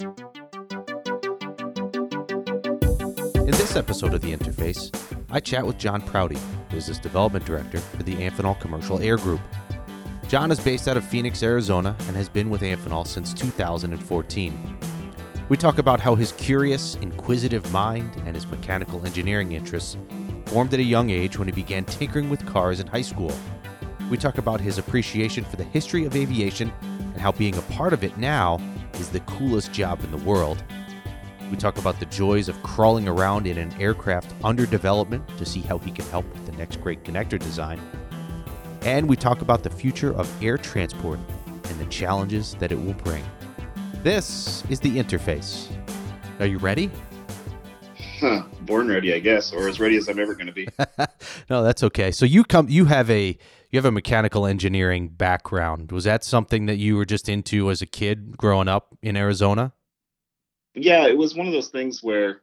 In this episode of The Interface, I chat with Jon Prouty, Business Development Director for the Amphenol Commercial Air Group. Jon is based out of Phoenix, Arizona, and has been with Amphenol since 2014. We talk about how his curious, inquisitive mind and his mechanical engineering interests formed at a young age when he began tinkering with cars in high school. We talk about his appreciation for the history of aviation and how being a part of it now is the coolest job in the world. We talk about the joys of crawling around in an aircraft under development to see how he can help with the next great connector design. And we talk about the future of air transport and the challenges that it will bring. This is the interface. Are you ready? Huh, born ready, I guess, or as ready as I'm ever going to be. no, that's okay. So you come, you have a you have a mechanical engineering background. Was that something that you were just into as a kid growing up in Arizona? Yeah, it was one of those things where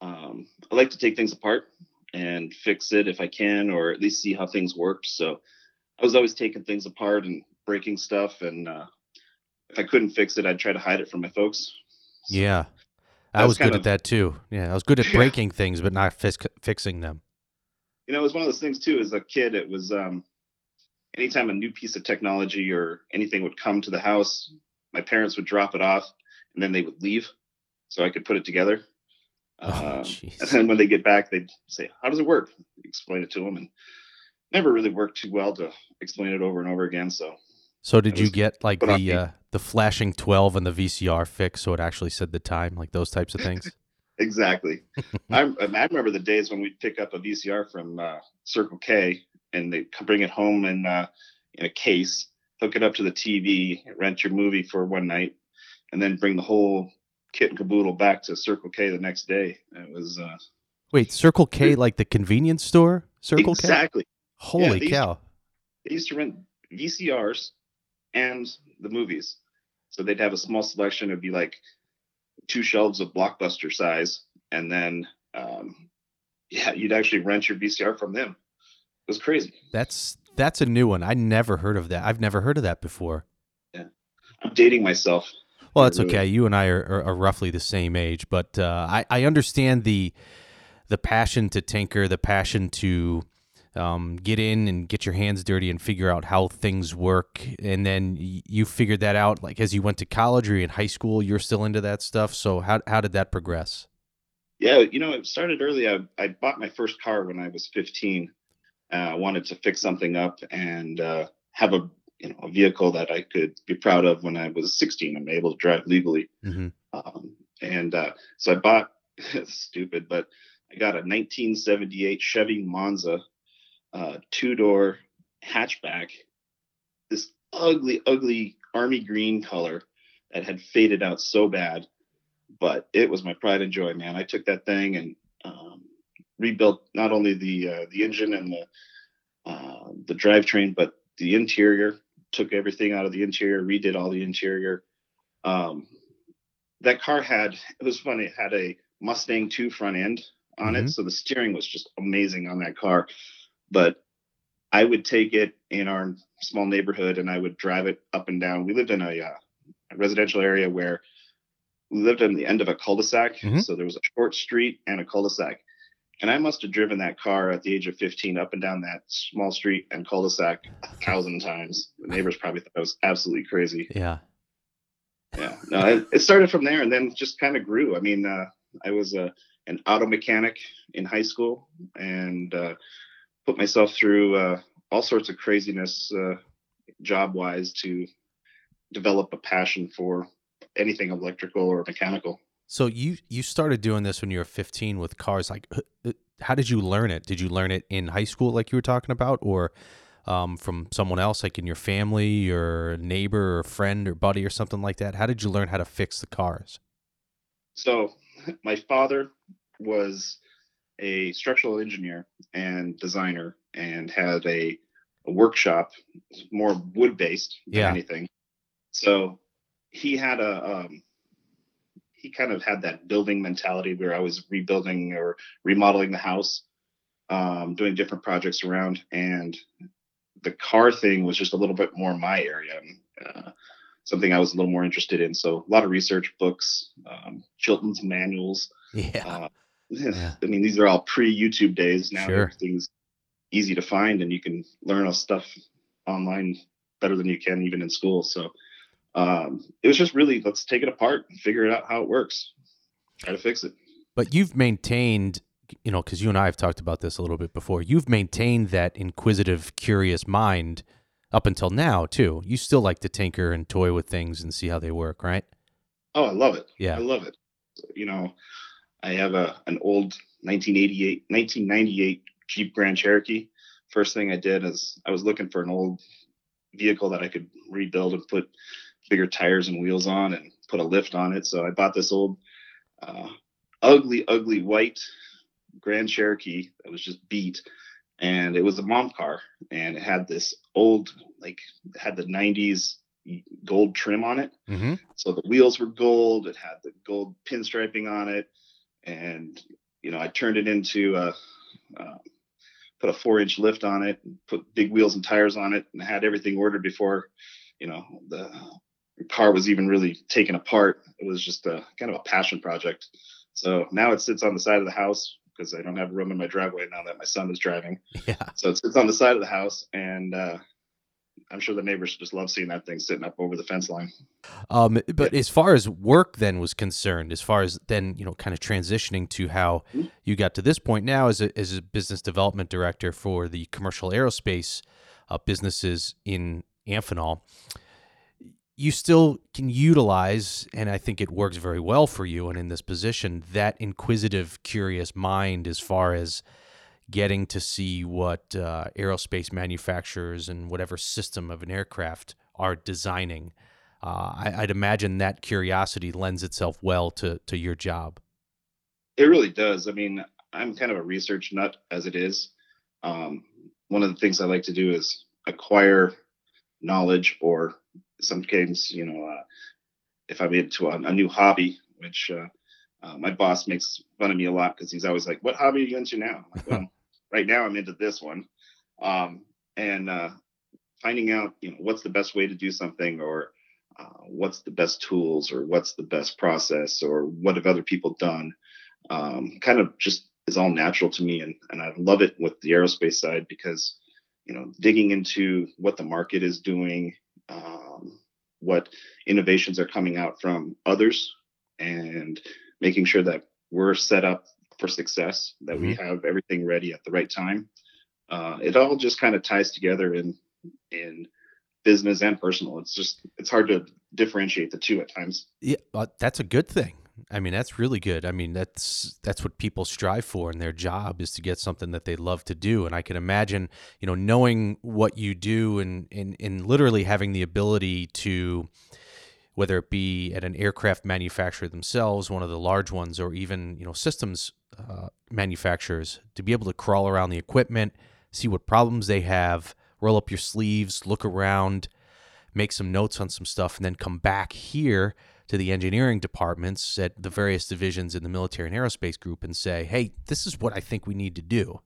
um, I like to take things apart and fix it if I can, or at least see how things work. So I was always taking things apart and breaking stuff, and uh, if I couldn't fix it, I'd try to hide it from my folks. So yeah, I was good of, at that too. Yeah, I was good at breaking yeah. things, but not fix, fixing them. You know, it was one of those things too. As a kid, it was um, anytime a new piece of technology or anything would come to the house, my parents would drop it off, and then they would leave, so I could put it together. Oh, uh, and then when they get back, they'd say, "How does it work?" Explain it to them, and never really worked too well to explain it over and over again. So so did you get like the uh, the flashing twelve and the VCR fix, so it actually said the time, like those types of things? exactly. I, I remember the days when we'd pick up a VCR from uh, Circle K and they bring it home in uh, in a case, hook it up to the TV, rent your movie for one night, and then bring the whole kit and caboodle back to Circle K the next day. It was. Uh, Wait, Circle K, like the convenience store? Circle exactly. K. Exactly. Holy yeah, cow! they used to rent VCRs and the movies. So they'd have a small selection. It'd be like two shelves of blockbuster size, and then um, yeah, you'd actually rent your VCR from them. It was crazy. That's that's a new one. I never heard of that. I've never heard of that before. Yeah, I'm dating myself. Well, that's okay. You and I are, are, are roughly the same age, but uh, I I understand the the passion to tinker, the passion to um, get in and get your hands dirty and figure out how things work. And then you figured that out, like as you went to college or in high school, you're still into that stuff. So how how did that progress? Yeah, you know, it started early. I, I bought my first car when I was 15. Uh, I wanted to fix something up and uh, have a you know a vehicle that I could be proud of when I was 16. I'm able to drive legally. Mm-hmm. Um, and uh, so I bought stupid, but I got a 1978 Chevy Monza uh, two door hatchback, this ugly, ugly army green color that had faded out so bad. But it was my pride and joy, man. I took that thing and um, rebuilt not only the uh, the engine and the uh, the drivetrain, but the interior. Took everything out of the interior, redid all the interior. Um, that car had it was funny. It had a Mustang 2 front end on mm-hmm. it, so the steering was just amazing on that car but I would take it in our small neighborhood and I would drive it up and down. We lived in a, uh, a residential area where we lived on the end of a cul-de-sac. Mm-hmm. So there was a short street and a cul-de-sac. And I must have driven that car at the age of 15 up and down that small street and cul-de-sac a thousand times. The neighbors probably thought I was absolutely crazy. Yeah. Yeah. No, it, it started from there and then just kind of grew. I mean, uh, I was a, an auto mechanic in high school and uh, put myself through uh, all sorts of craziness uh, job wise to develop a passion for anything electrical or mechanical. So you you started doing this when you were 15 with cars. Like, uh, how did you learn it? Did you learn it in high school, like you were talking about, or um, from someone else, like in your family, or neighbor, or friend, or buddy, or something like that? How did you learn how to fix the cars? So, my father was a structural engineer and designer and had a, a workshop more wood based than yeah. anything. So he had a um, he kind of had that building mentality where I was rebuilding or remodeling the house, um, doing different projects around, and the car thing was just a little bit more my area. Uh, something I was a little more interested in. So a lot of research books, um, Chilton's manuals. Yeah. Uh, yeah. I mean, these are all pre YouTube days. Now sure. everything's easy to find and you can learn all stuff online better than you can even in school. So um, it was just really let's take it apart and figure it out how it works, try to fix it. But you've maintained, you know, because you and I have talked about this a little bit before. You've maintained that inquisitive, curious mind up until now too. You still like to tinker and toy with things and see how they work, right? Oh, I love it. Yeah, I love it. You know, I have a an old 1988, 1998 Jeep Grand Cherokee. First thing I did is I was looking for an old vehicle that I could rebuild and put bigger tires and wheels on and put a lift on it. So I bought this old, uh, ugly, ugly white Grand Cherokee that was just beat. And it was a mom car and it had this old, like, had the 90s gold trim on it. Mm-hmm. So the wheels were gold. It had the gold pinstriping on it. And, you know, I turned it into a, uh, put a four inch lift on it, put big wheels and tires on it, and had everything ordered before, you know, the car was even really taken apart. It was just a kind of a passion project. So now it sits on the side of the house because I don't have room in my driveway now that my son is driving. Yeah. So it sits on the side of the house, and uh, I'm sure the neighbors just love seeing that thing sitting up over the fence line. Um, but yeah. as far as work then was concerned, as far as then you know, kind of transitioning to how mm-hmm. you got to this point now as a as a business development director for the commercial aerospace uh, businesses in Amphenol, you still can utilize, and I think it works very well for you, and in this position, that inquisitive, curious mind as far as getting to see what uh, aerospace manufacturers and whatever system of an aircraft are designing. Uh, I, would imagine that curiosity lends itself well to to your job. It really does. I mean, I'm kind of a research nut as it is. Um, one of the things I like to do is acquire knowledge, or sometimes, you know, uh, if I'm into a, a new hobby, which uh, uh, my boss makes fun of me a lot because he's always like, "What hobby are you into now?" Like, well, right now I'm into this one, um, and uh, finding out you know what's the best way to do something, or uh, what's the best tools, or what's the best process, or what have other people done, um, kind of just is all natural to me, and and I love it with the aerospace side because you know digging into what the market is doing, um, what innovations are coming out from others, and making sure that we're set up for success, that mm-hmm. we have everything ready at the right time. Uh, it all just kind of ties together in in business and personal. It's just it's hard to differentiate the two at times. Yeah, uh, that's a good thing. I mean, that's really good. I mean, that's that's what people strive for in their job is to get something that they love to do. And I can imagine, you know, knowing what you do and and, and literally having the ability to whether it be at an aircraft manufacturer themselves, one of the large ones, or even you know systems uh, manufacturers, to be able to crawl around the equipment, see what problems they have, roll up your sleeves, look around, make some notes on some stuff, and then come back here to the engineering departments at the various divisions in the military and aerospace group and say, "Hey, this is what I think we need to do."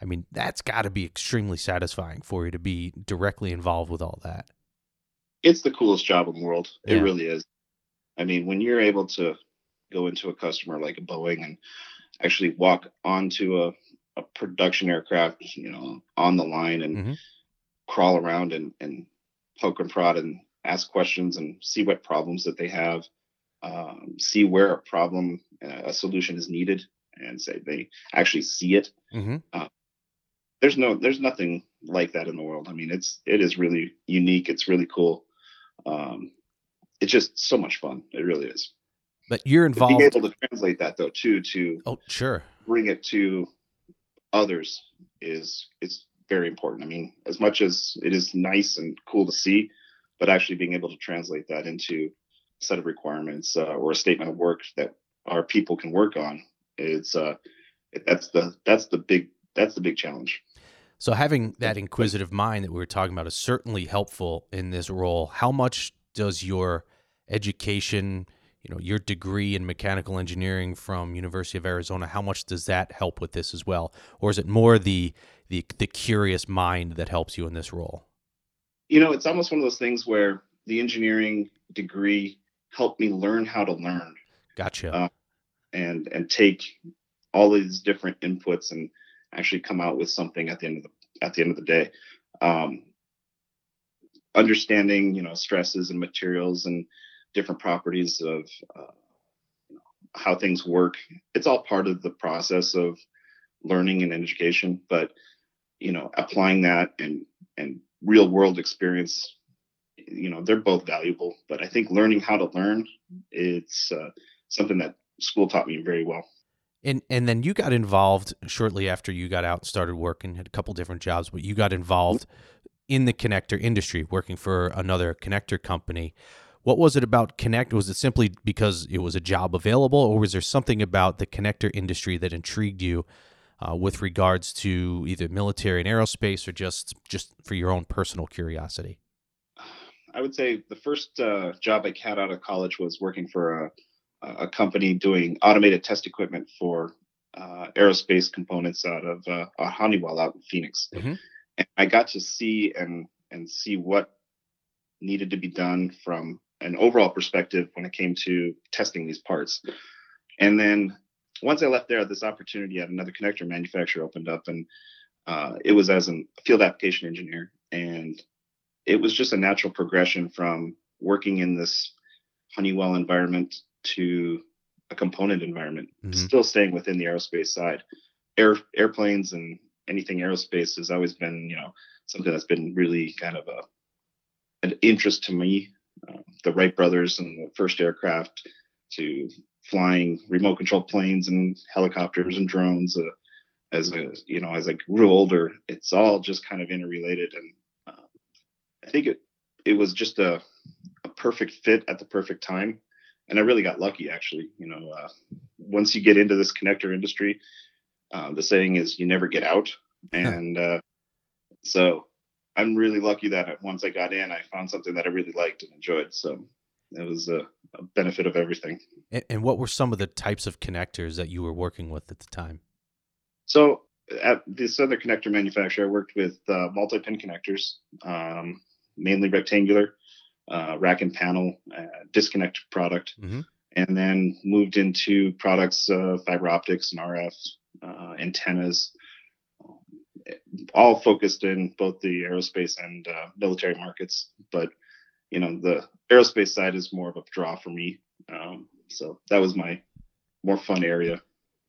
I mean, that's got to be extremely satisfying for you to be directly involved with all that it's the coolest job in the world. It really is. I mean, when you're able to go into a customer like a Boeing and actually walk onto a, a production aircraft, you know, on the line and mm-hmm. crawl around and, and poke and prod and ask questions and see what problems that they have, um, see where a problem, uh, a solution is needed, and say they actually see it. Mm-hmm. Uh, there's no, there's nothing like that in the world. I mean, it's, it is really unique. It's really cool um, it's just so much fun. It really is. But you're involved. Being able to translate that though too to oh sure bring it to others is is very important. I mean, as much as it is nice and cool to see, but actually being able to translate that into a set of requirements uh, or a statement of work that our people can work on, it's uh, that's the that's the big that's the big challenge. So having that inquisitive mind that we were talking about is certainly helpful in this role. How much does your education, you know, your degree in mechanical engineering from University of Arizona, how much does that help with this as well? Or is it more the the the curious mind that helps you in this role? You know, it's almost one of those things where the engineering degree helped me learn how to learn. Gotcha. Uh, and and take all these different inputs and actually come out with something at the end of the at the end of the day. Um, understanding, you know, stresses and materials and different properties of uh, how things work. It's all part of the process of learning and education, but you know, applying that and and real world experience, you know, they're both valuable. But I think learning how to learn, it's uh, something that school taught me very well. And and then you got involved shortly after you got out and started working, had a couple different jobs, but you got involved in the connector industry, working for another connector company. What was it about Connect? Was it simply because it was a job available, or was there something about the connector industry that intrigued you uh, with regards to either military and aerospace, or just just for your own personal curiosity? I would say the first uh, job I had out of college was working for a a company doing automated test equipment for uh, aerospace components out of uh, Honeywell out in Phoenix. Mm-hmm. And I got to see and and see what needed to be done from an overall perspective when it came to testing these parts. And then once I left there, this opportunity at another connector manufacturer opened up, and uh, it was as a field application engineer, and it was just a natural progression from working in this Honeywell environment to a component environment, mm-hmm. still staying within the aerospace side. Air airplanes and anything aerospace has always been, you know, something that's been really kind of a an interest to me. Uh, the Wright brothers and the first aircraft to flying remote controlled planes and helicopters and drones. Uh, as a you know, as I grew older, it's all just kind of interrelated, and uh, I think it it was just a a perfect fit at the perfect time and I really got lucky actually. You know, uh, once you get into this connector industry, uh, the saying is you never get out, and uh, so I'm really lucky that once I got in, I found something that I really liked and enjoyed. So it was a, a benefit of everything. And, and, what were some of the types of connectors that you were working with at the time? So at this other connector manufacturer, I worked with uh, multi-pin connectors, um, mainly rectangular uh, rack and panel uh, disconnect product, mm-hmm. and then moved into products, uh, fiber optics and RF uh, antennas, all focused in both the aerospace and uh, military markets. But you know, the aerospace side is more of a draw for me. Um, so that was my more fun area.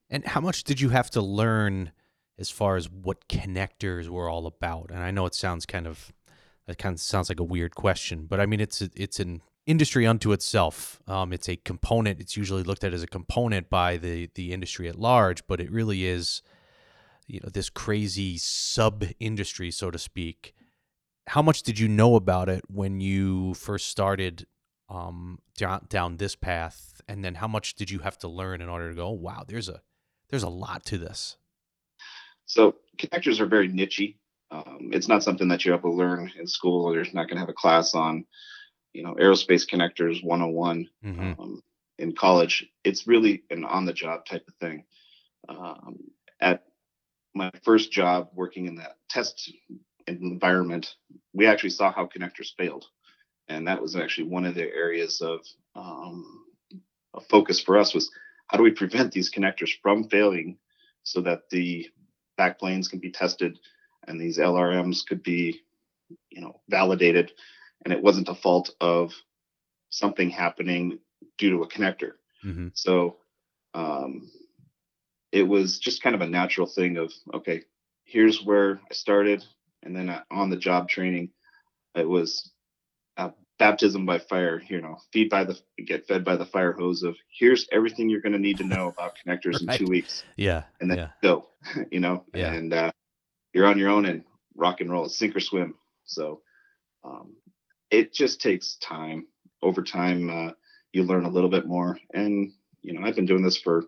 And how much did you have to learn as far as what connectors were all about? And I know it sounds kind of it kind of sounds like a weird question, but I mean it's it's an industry unto itself. Um, it's a component. It's usually looked at as a component by the the industry at large, but it really is, you know, this crazy sub industry, so to speak. How much did you know about it when you first started um, down down this path, and then how much did you have to learn in order to go? Oh, wow, there's a there's a lot to this. So connectors are very nichey um, it's not something that you have to learn in school. You're not going to have a class on, you know, aerospace connectors 101 mm-hmm. um, in college. It's really an on the job type of thing. Um, at my first job working in that test environment, we actually saw how connectors failed. And that was actually one of the areas of um, a focus for us was how do we prevent these connectors from failing so that the backplanes can be tested and these LRMs could be, you know, validated, and it wasn't a fault of something happening due to a connector. Mm-hmm. So um, it was just kind of a natural thing of okay, here's where I started, and then on the job training, it was baptism by fire. You know, feed by the get fed by the fire hose of here's everything you're going to need to know about connectors right. in two weeks. Yeah, and then yeah. go. You know, yeah. and uh, you're on your own and rock and roll, sink or swim. So um, it just takes time. Over time, uh, you learn a little bit more. And you know, I've been doing this for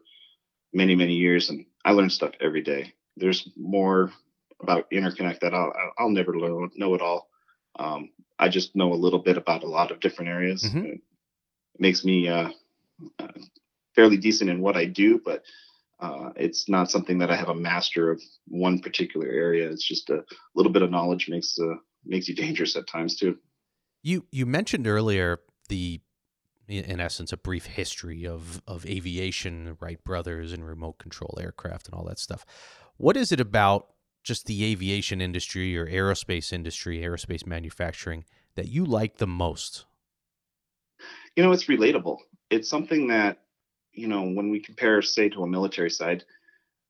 many, many years, and I learn stuff every day. There's more about interconnect that I'll I'll never learn, know it all. Um, I just know a little bit about a lot of different areas. Mm-hmm. It makes me uh, uh, fairly decent in what I do, but uh, it's not something that I have a master of one particular area. It's just a little bit of knowledge makes uh, makes you dangerous at times too. You you mentioned earlier the in essence a brief history of of aviation, Wright brothers and remote control aircraft and all that stuff. What is it about just the aviation industry or aerospace industry, aerospace manufacturing that you like the most? You know, it's relatable. It's something that, you know, when we compare, say, to a military side,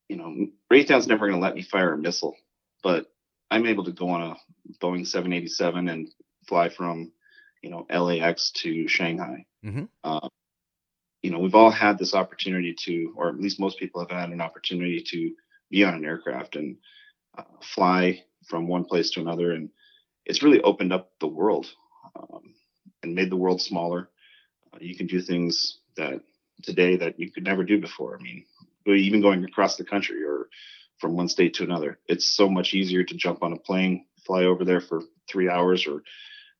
you know, Raytheon's never going to let me fire a missile, but I'm able to go on a Boeing 787 and fly from, you know, LAX to Shanghai. Mm-hmm. Uh, you know, we've all had this opportunity to, or at least most people have had an opportunity to be on an aircraft and uh, fly from one place to another. And it's really opened up the world um, and made the world smaller. Uh, you can do things that today that you could never do before. I mean, even going across the country or from one state to another, it's so much easier to jump on a plane, fly over there for three hours or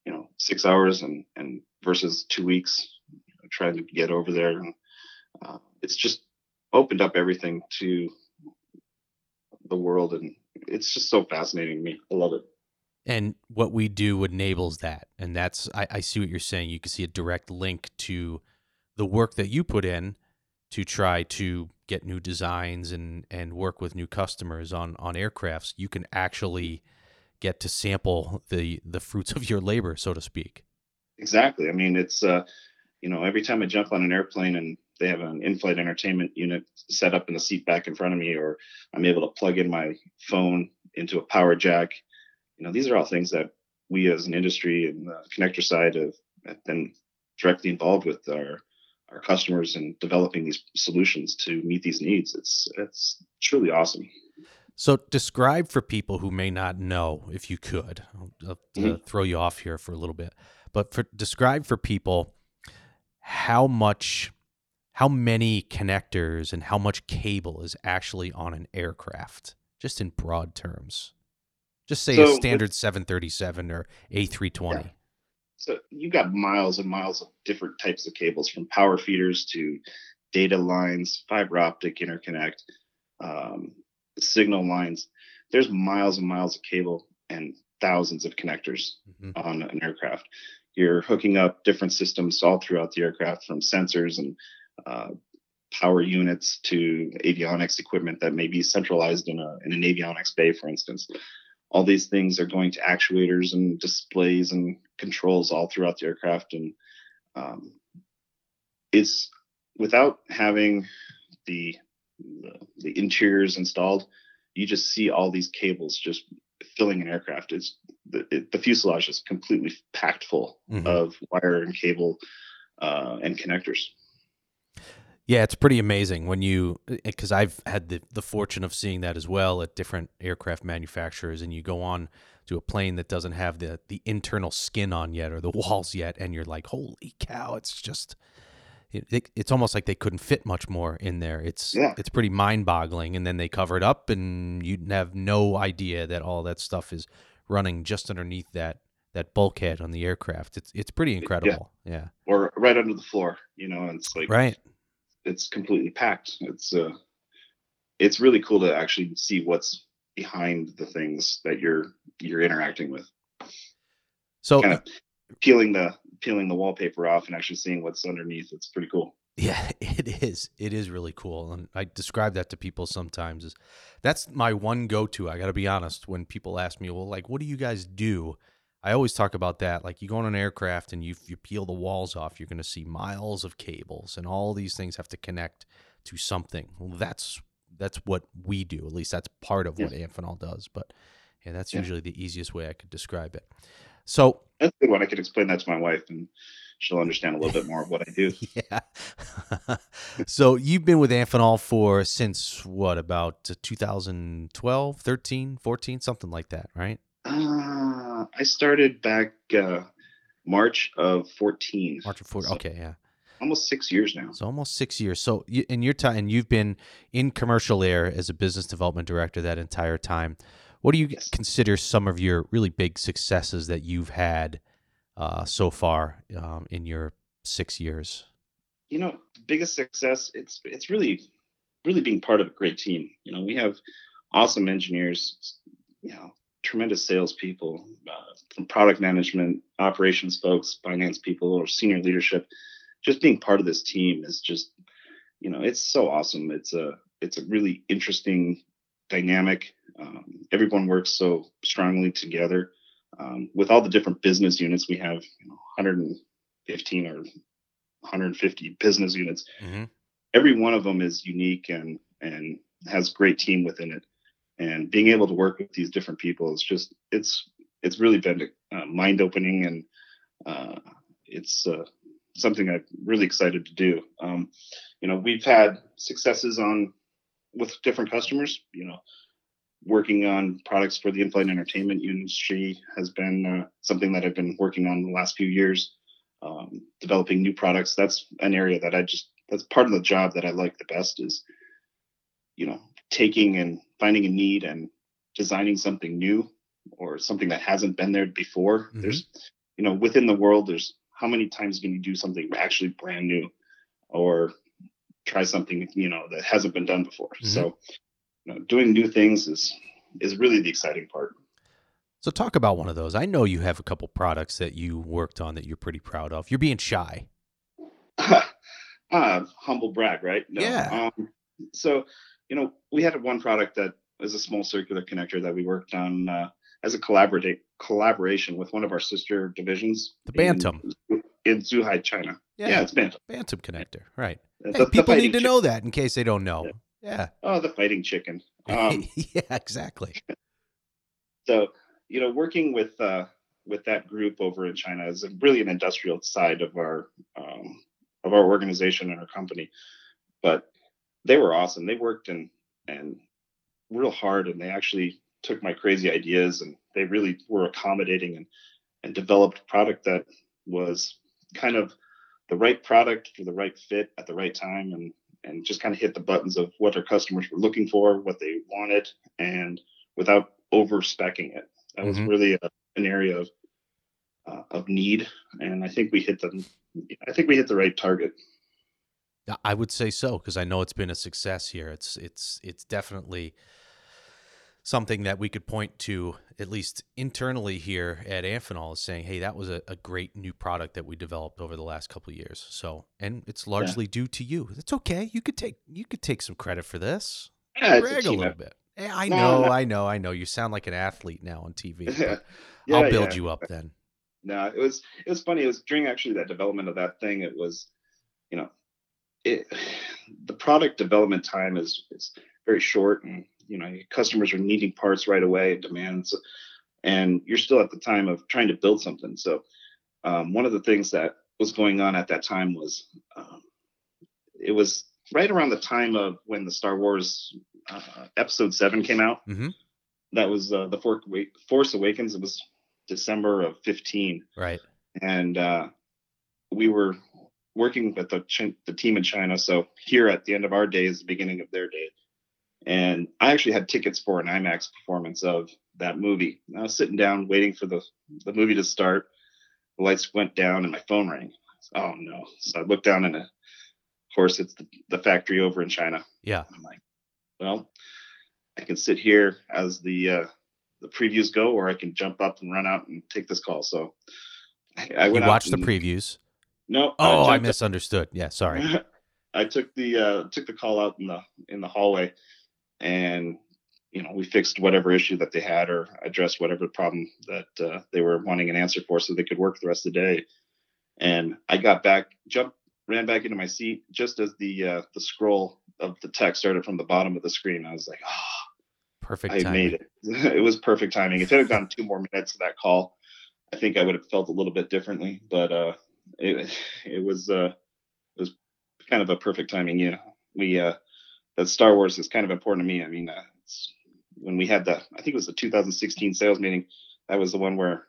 you know six hours, and and versus two weeks you know, trying to get over there. And uh, it's just opened up everything to the world, and it's just so fascinating to me. I love it. And what we do enables that. And that's I, I, see what you're saying. You can see a direct link to the work that you put in to try to get new designs and and work with new customers on on aircrafts. You can actually get to sample the the fruits of your labor so to speak. Exactly. I mean it's uh you know every time i jump on an airplane and they have an in-flight entertainment unit set up in the seat back in front of me or i'm able to plug in my phone into a power jack you know, these are all things that we as an industry and the connector side have, have been directly involved with our our customers and developing these solutions to meet these needs. It's it's truly awesome. So, describe for people who may not know, if you could, I'll, mm-hmm. throw you off here for a little bit, but for describe for people how much, how many connectors and how much cable is actually on an aircraft, just in broad terms. Just say so a standard 737 or A320. Yeah. So you've got miles and miles of different types of cables from power feeders to data lines, fiber optic interconnect, um, signal lines. There's miles and miles of cable and thousands of connectors mm-hmm. on an aircraft. You're hooking up different systems all throughout the aircraft from sensors and uh, power units to avionics equipment that may be centralized in, a, in an avionics bay, for instance. All these things are going to actuators and displays and controls all throughout the aircraft and um, it's without having the, the, the interiors installed you just see all these cables just filling an aircraft. It's the, it, the fuselage is completely packed full mm-hmm. of wire and cable uh, and connectors yeah, it's pretty amazing when you because eh, I've had the the fortune of seeing that as well at different aircraft manufacturers, and you go on to a plane that doesn't have the the internal skin on yet or the walls yet, and you're like, holy cow! It's just it, it's almost like they couldn't fit much more in there. It's yeah. it's pretty mind boggling, and then they cover it up, and you have no idea that all that stuff is running just underneath that that bulkhead on the aircraft. It's it's pretty incredible. Yeah. yeah. Or right under the floor, you know, and it's like right it's completely packed. It's uh, it's really cool to actually see what's behind the things that you're you're interacting with. So kind of peeling the peeling the wallpaper off and actually seeing what's underneath. It's pretty cool. Yeah, it is. It is really cool, and I describe that to people sometimes. Is that's my one go to. I got to be honest. When people ask me, well, like, what do you guys do? I always talk about that. Like you go on an aircraft and you you peel the walls off, you're going to see miles of cables, and all these things have to connect to something. Well, that's that's what we do. At least that's part of what Amphenol does. But yeah, that's yeah. usually the easiest way I could describe it. So that's good one. I could explain that to my wife, and she'll understand a little bit more of what I do. yeah. so you've been with Amphenol for since what about uh, 2012, 13, 14, something like that, right? Uh, I started back uh, March of 14. March of 14. So okay, yeah. Almost six years now. So almost six years. So you, in your time, and you've been in commercial air as a business development director that entire time. What do you yes. consider some of your really big successes that you've had uh, so far um, in your six years? You know, biggest success. It's it's really really being part of a great team. You know, we have awesome engineers. You know, tremendous salespeople, uh, from product management, operations folks, finance people, or senior leadership. Just being part of this team is just, you know, it's so awesome. It's a it's a really interesting dynamic. Um, everyone works so strongly together. Um, with all the different business units, we have you know, 115 or 150 business units. Mm-hmm. Every one of them is unique and and has great team within it. And being able to work with these different people is just it's it's really been uh, mind opening and uh, it's uh, something I'm really excited to do. Um, you know, we've had successes on with different customers. You know, working on products for the in-flight entertainment industry has been uh, something that I've been working on the last few years. Um, developing new products. That's an area that I just that's part of the job that I like the best is, you know, taking and finding a need and designing something new or something that hasn't been there before. Mm-hmm. There's, you know, within the world, there's how many times can you do something actually brand new or try something, you know, that hasn't been done before. Mm-hmm. So, you know, doing new things is is really the exciting part. So talk about one of those. I know you have a couple products that you worked on that you're pretty proud of. You're being shy. uh, humble brag, right? No. Yeah. Um, so, you know, we had one product that is a small circular connector that we worked on uh, as a collaborate collaboration with one of our sister divisions. The Bantam. In, in Zhuhai, China. Yeah, yeah, it's Bantam. Bantam connector, right. The, hey, people need to chicken. know that in case they don't know. Yeah. yeah. Oh, the fighting chicken. Um, yeah, exactly. so you know, working with uh, with that group over in China is really an industrial side of our um, of our organization and our company. But they were awesome. They worked and and real hard, and they actually took my crazy ideas and they really were accommodating and and developed a product that was kind of the right product for the right fit at the right time and and just kind of hit the buttons of what our customers were looking for, what they wanted, and without over specking it. That was mm-hmm. really a, an area of uh, of need, and I think we hit the I think we hit the right target. I would say so because I know it's been a success here. It's it's it's definitely something that we could point to at least internally here at Amphenol is saying, "Hey, that was a, a great new product that we developed over the last couple of years." So, and it's largely yeah. due to you. It's okay. You could take you could take some credit for this. Yeah, brag a, a little bit. Eh, I know, no, no. I know, I know. You sound like an athlete now on TV. yeah, I'll build you up then. No, it was it was funny. It was during actually that development of that thing. It was, you know, it the product development time is is very short, and you know, customers are needing parts right away, It demands, and you're still at the time of trying to build something. So, um, one of the things that was going on at that time was, um, it was right around the time of when the Star Wars uh, episode seven came out. Mm-hmm. That was uh, the Force Awakens. It was December of 15. Right. And uh, we were working with the, the team in China. So here at the end of our day is the beginning of their day. And I actually had tickets for an IMAX performance of that movie. I was sitting down waiting for the, the movie to start. The lights went down and my phone rang. Oh no. So I looked down and of course it's the, the factory over in China. Yeah. I'm like, well, I can sit here as the uh, the previews go, or I can jump up and run out and take this call. So I, I went. You watched the previews. No. Oh, I, I misunderstood. yeah, sorry. I took the uh, took the call out in the in the hallway, and you know we fixed whatever issue that they had or addressed whatever problem that uh, they were wanting an answer for, so they could work the rest of the day. And I got back, jumped, ran back into my seat just as the uh, the scroll of the text started from the bottom of the screen. I was like, oh, perfect. I timing. made it. it was perfect timing. If it had gone two more minutes of that call, I think I would have felt a little bit differently. But uh, it it was uh, it was kind of a perfect timing. You know, we uh, that Star Wars is kind of important to me. I mean, uh, when we had the I think it was the 2016 sales meeting. That was the one where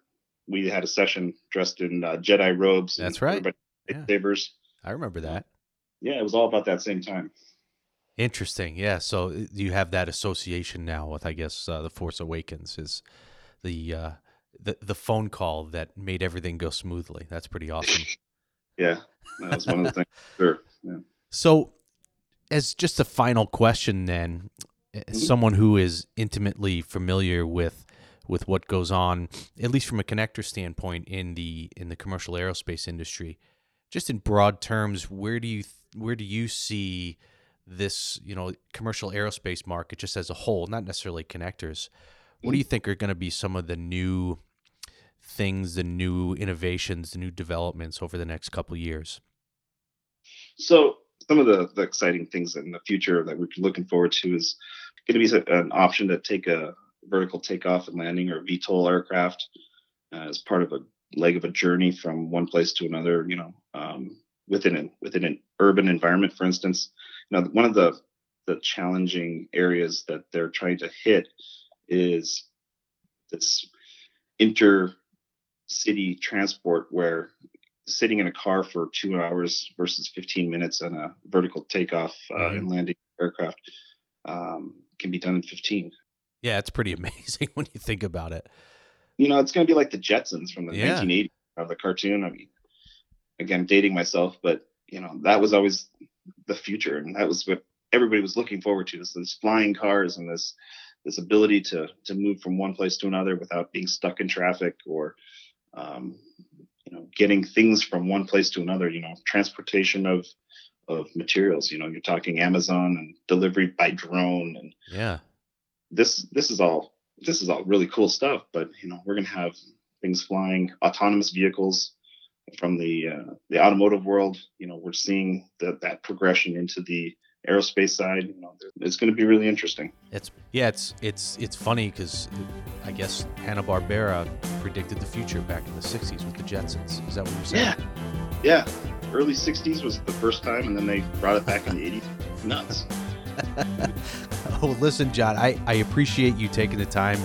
we had a session dressed in uh, Jedi robes. That's right. Yeah. Sabers. I remember that. Yeah, it was all about that same time. Interesting. Yeah. So uh, you have that association now with, I guess, uh, the Force Awakens is the uh, the the phone call that made everything go smoothly. That's pretty awesome. yeah, that was one of the things. Sure. Yeah. So, as just a final question, then, mm-hmm. someone who is intimately familiar with with what goes on, at least from a connector standpoint in the in the commercial aerospace industry. Just in broad terms, where do you where do you see this you know commercial aerospace market just as a whole, not necessarily connectors? What do you think are going to be some of the new things, the new innovations, the new developments over the next couple years? So some of the, the exciting things in the future that we're looking forward to is going to be an option to take a vertical takeoff and landing or VTOL aircraft uh, as part of a leg of a journey from one place to another. You know, um, within an within an urban environment, for instance. You know, one of the the challenging areas that they're trying to hit is this inter city transport where sitting in a car for two hours versus 15 minutes on a vertical takeoff uh, mm-hmm. and landing aircraft um, can be done in 15. Yeah, it's pretty amazing when you think about it. You know, it's going to be like the Jetsons from the yeah. 1980s of the cartoon. I mean, again, dating myself, but you know, that was always the future, and that was what everybody was looking forward to: is this flying cars and this this ability to to move from one place to another without being stuck in traffic or um, you know getting things from one place to another you know transportation of of materials. You know you're talking amazon and delivery by drone and yeah. this this is all this is all really cool stuff but you know we're going to have things flying autonomous vehicles from the uh, the automotive world. You know we're seeing that that progression into the aerospace side. You know, it's going to be really interesting. It's yeah, it's it's it's funny because I guess Hanna Barbera predicted the future back in the '60s with the Jetsons. Is that what you're saying? Yeah, yeah. Early '60s was the first time, and then they brought it back in the '80s. Nuts. oh, listen, Jon, I I appreciate you taking the time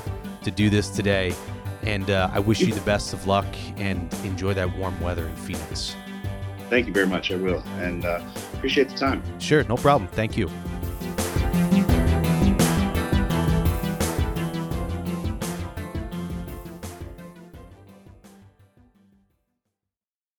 to do this today. And uh, I wish you the best of luck and enjoy that warm weather in Phoenix. Thank you very much. I will. And uh, appreciate the time. Sure. No problem. Thank you.